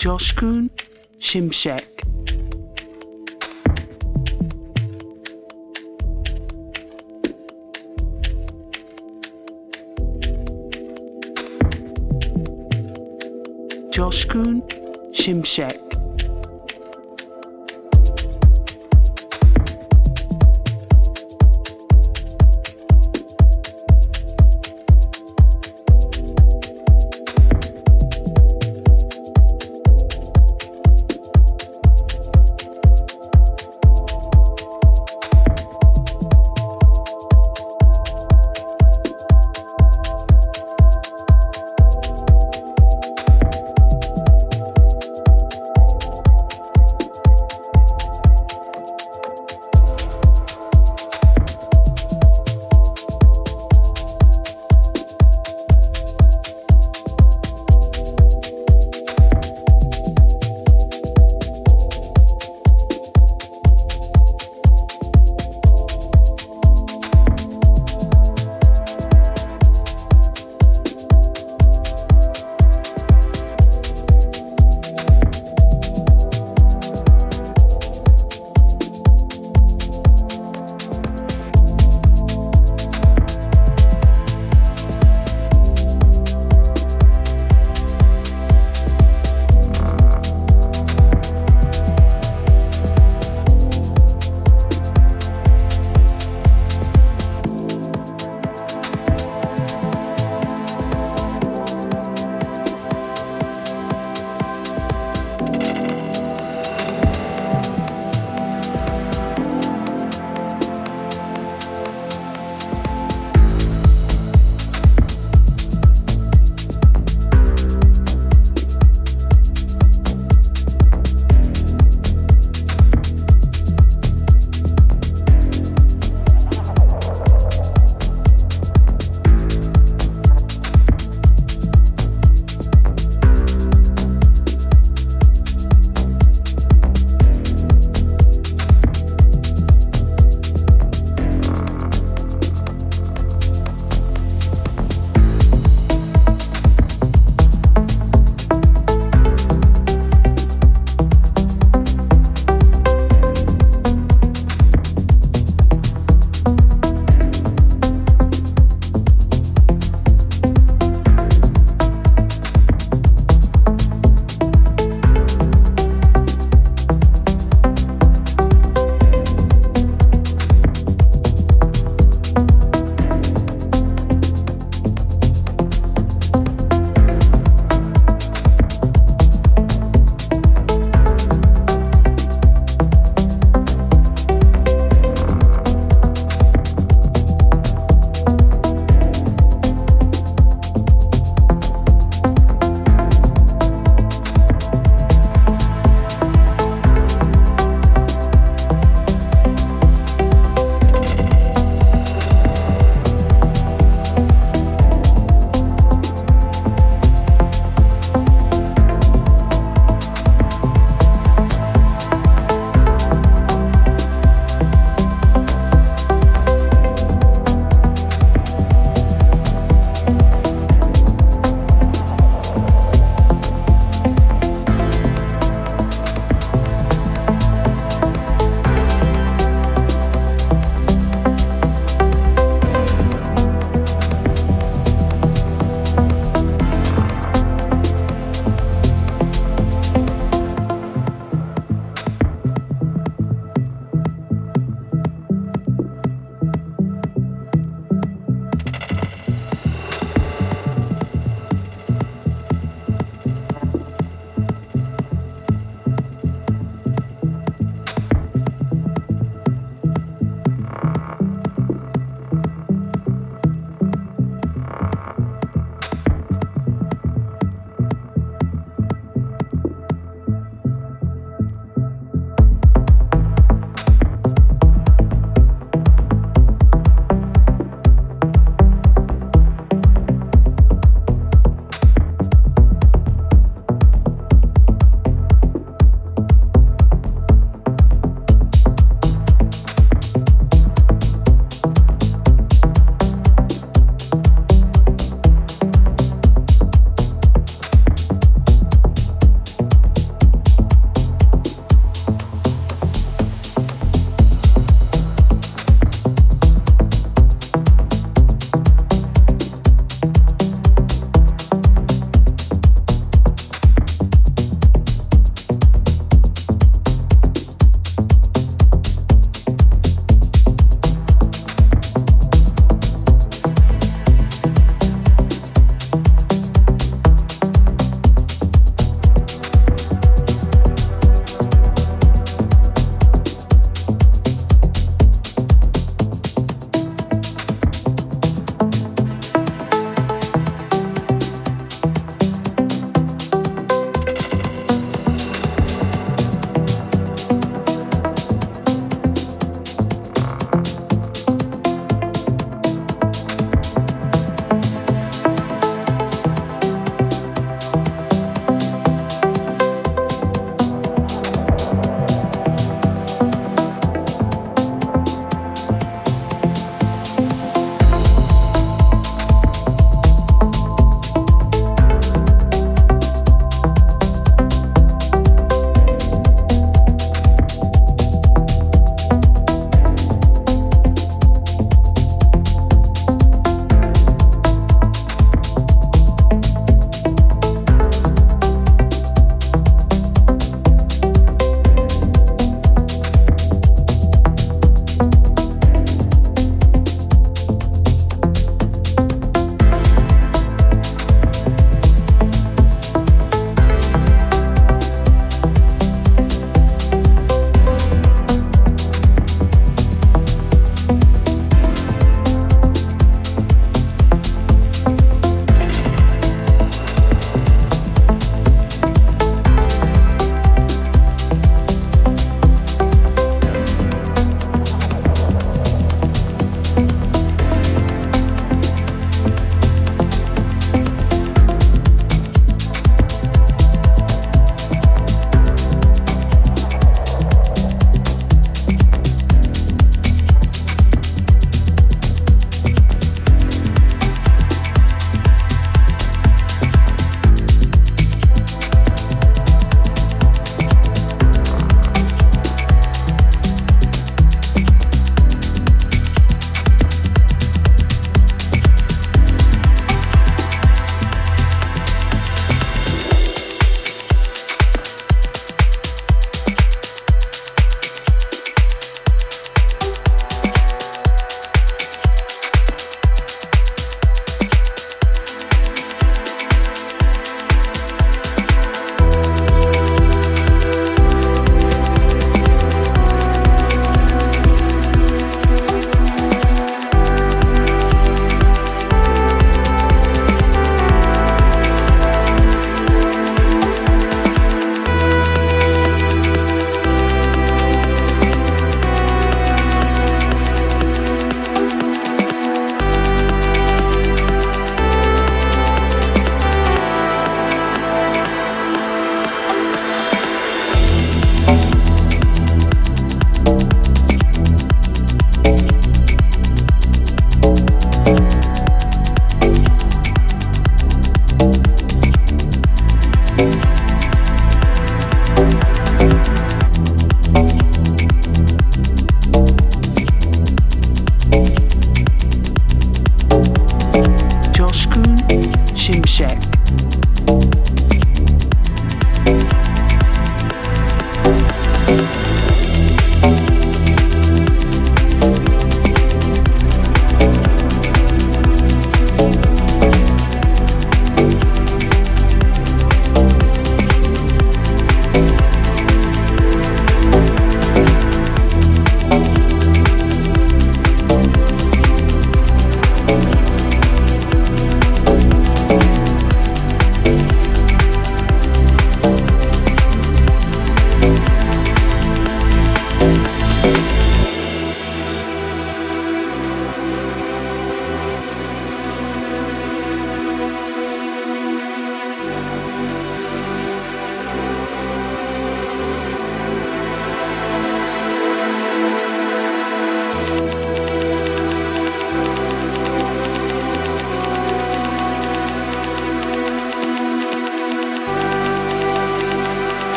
Joshkun Shimshek. Joshkun Shimshek.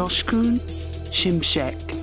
Joshkun Shimshek.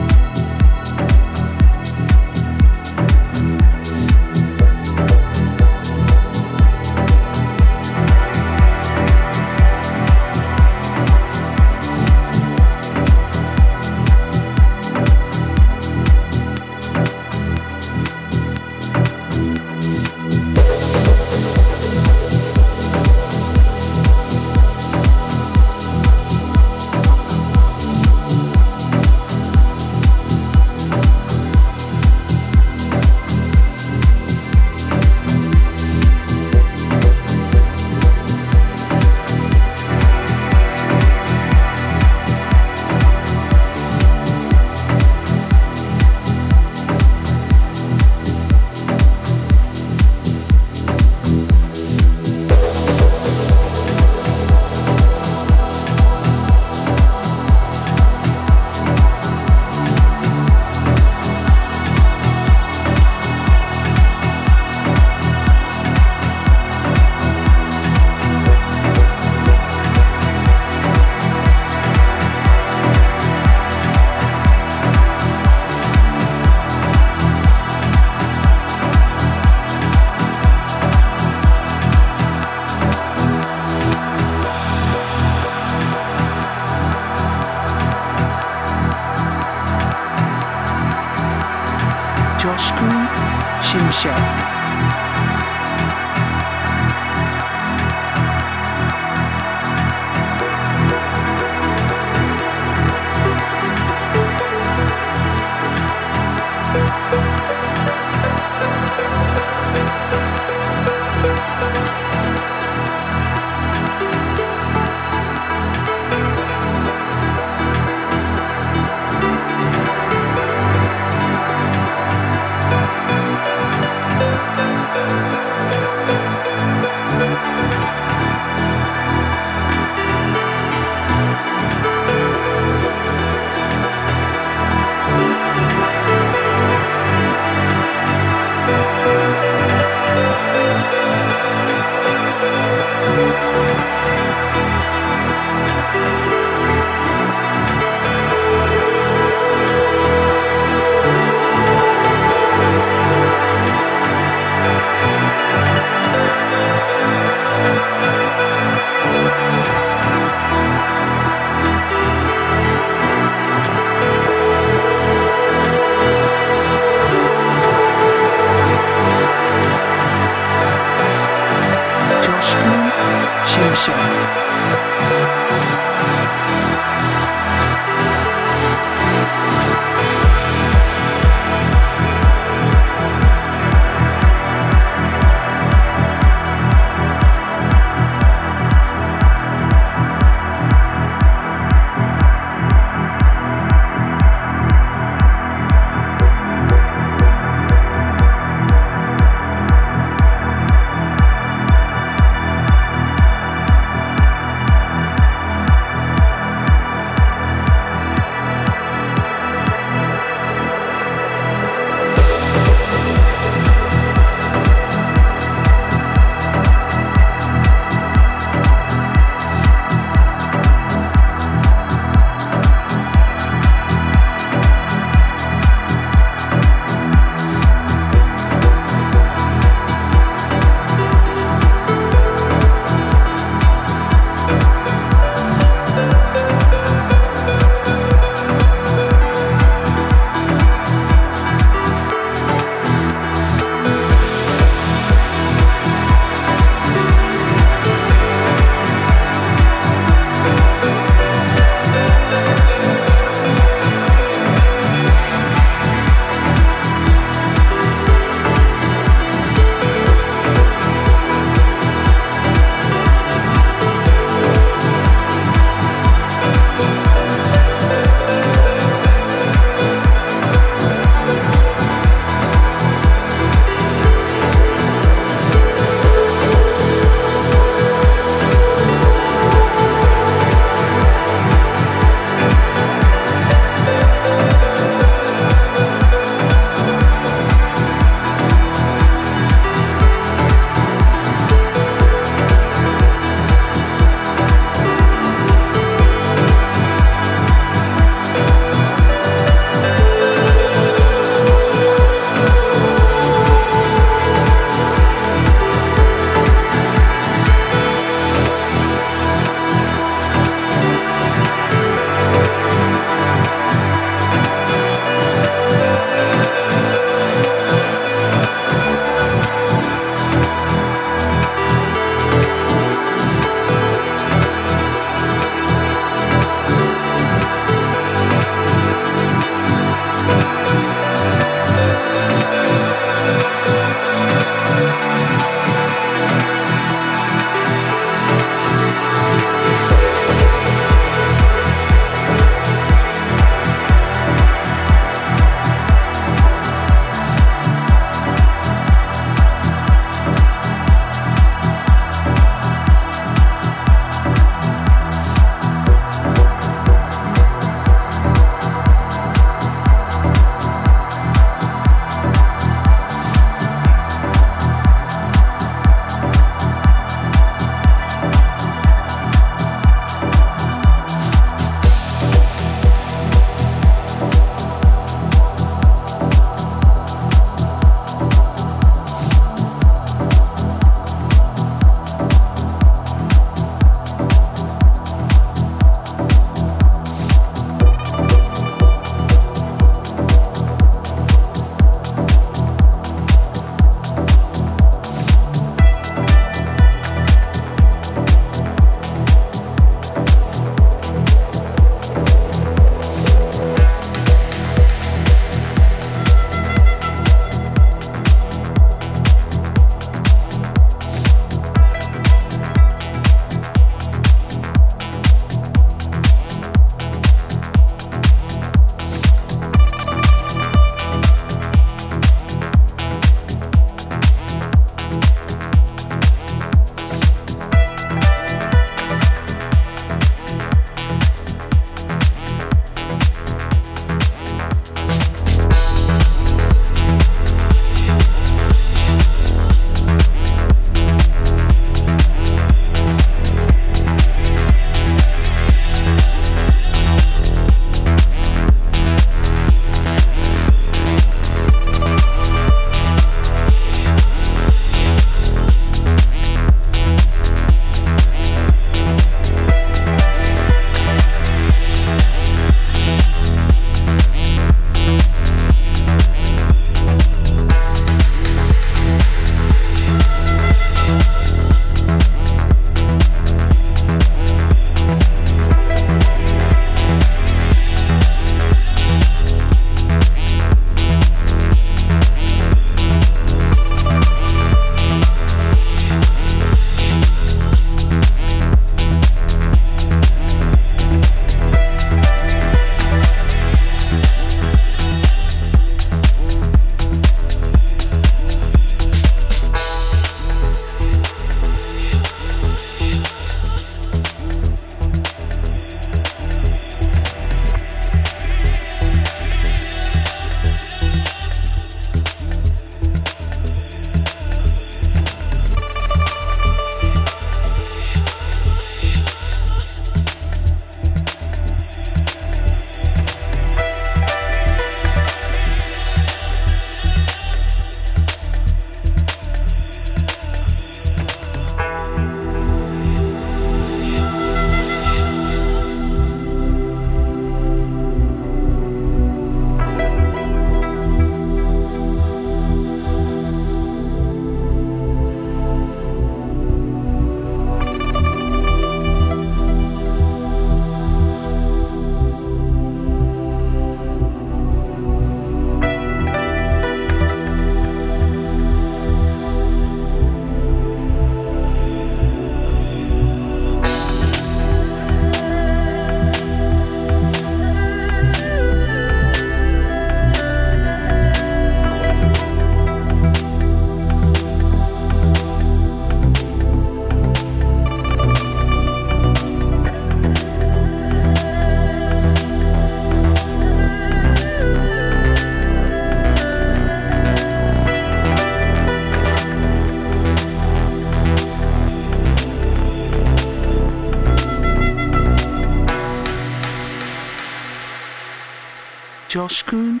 Jo Roshkun,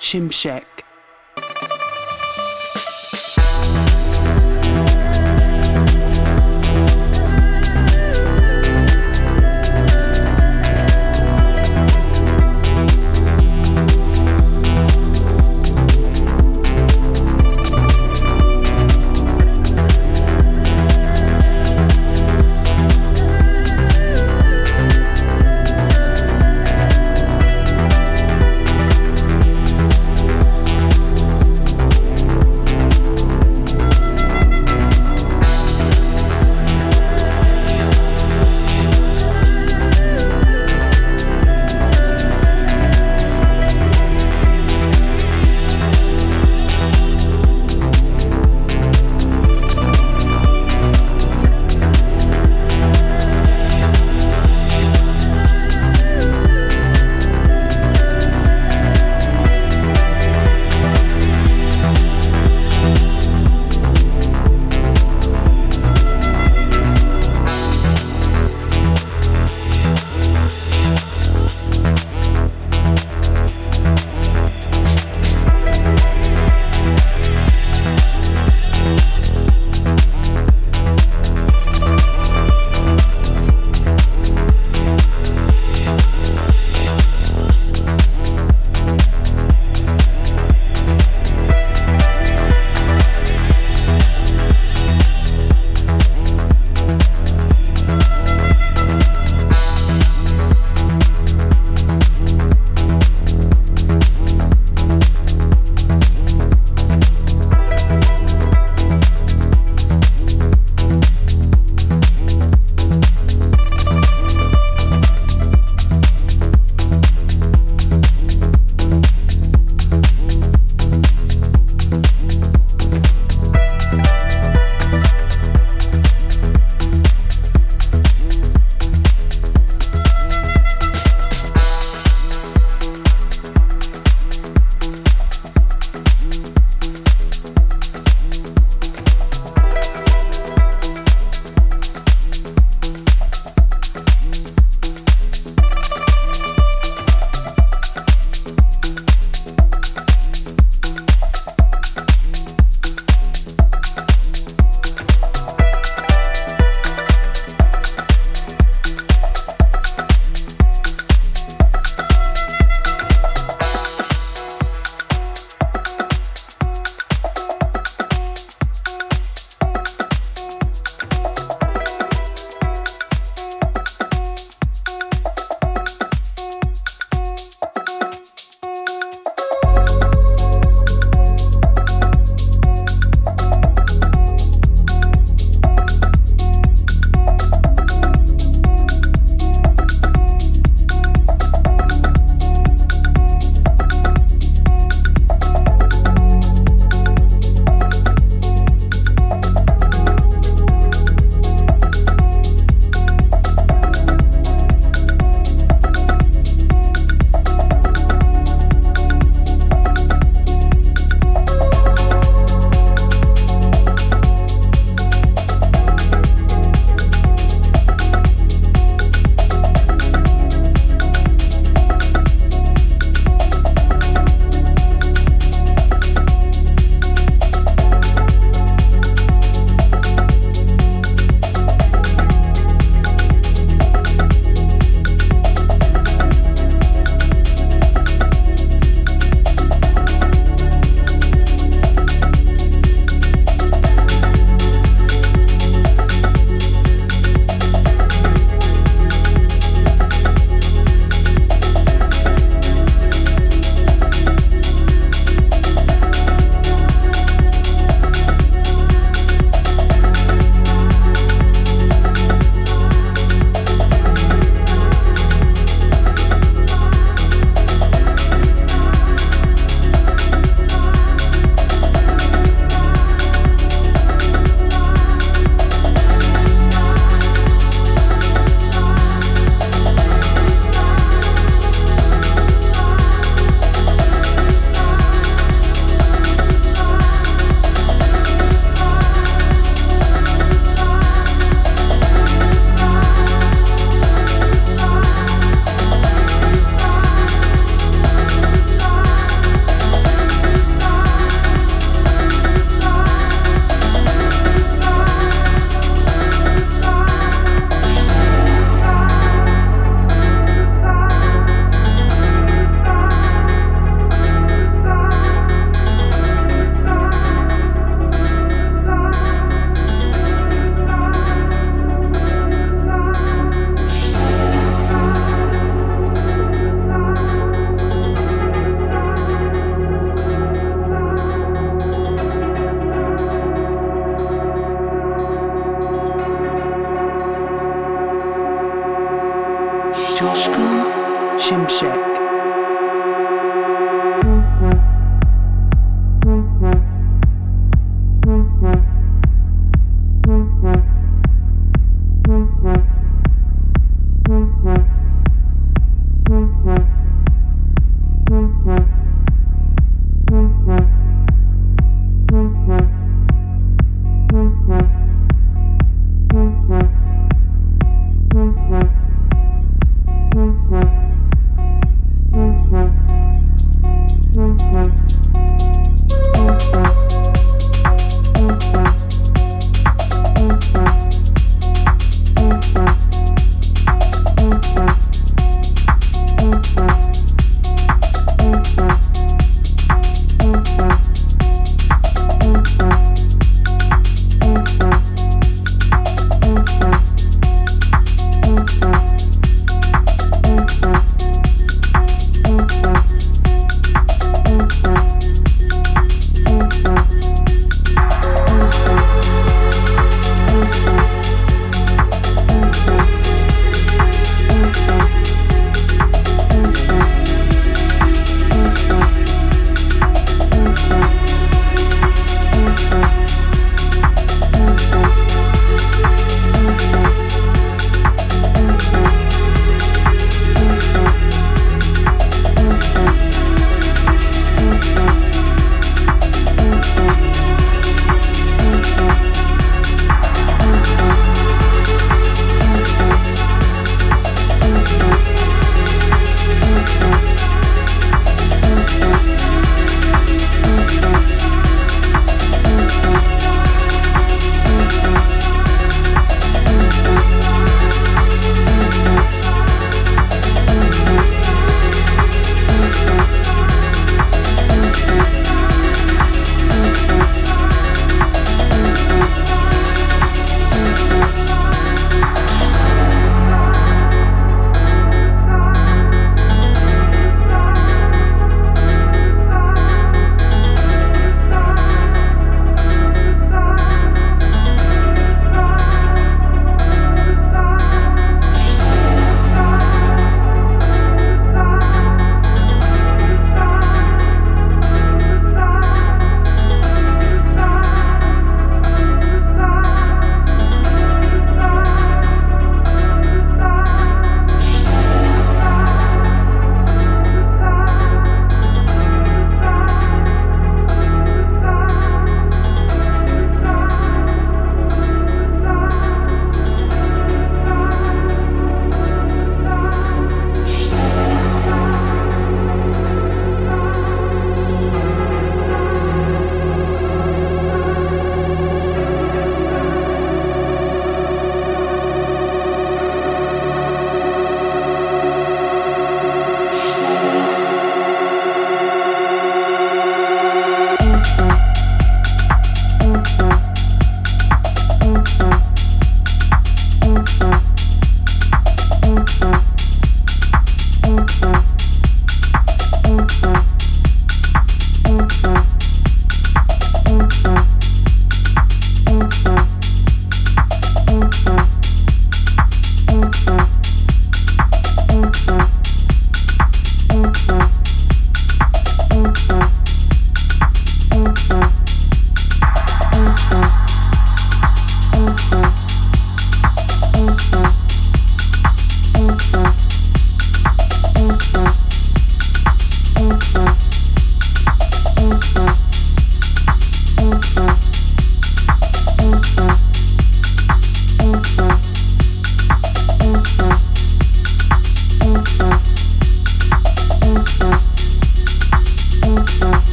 Shimshek.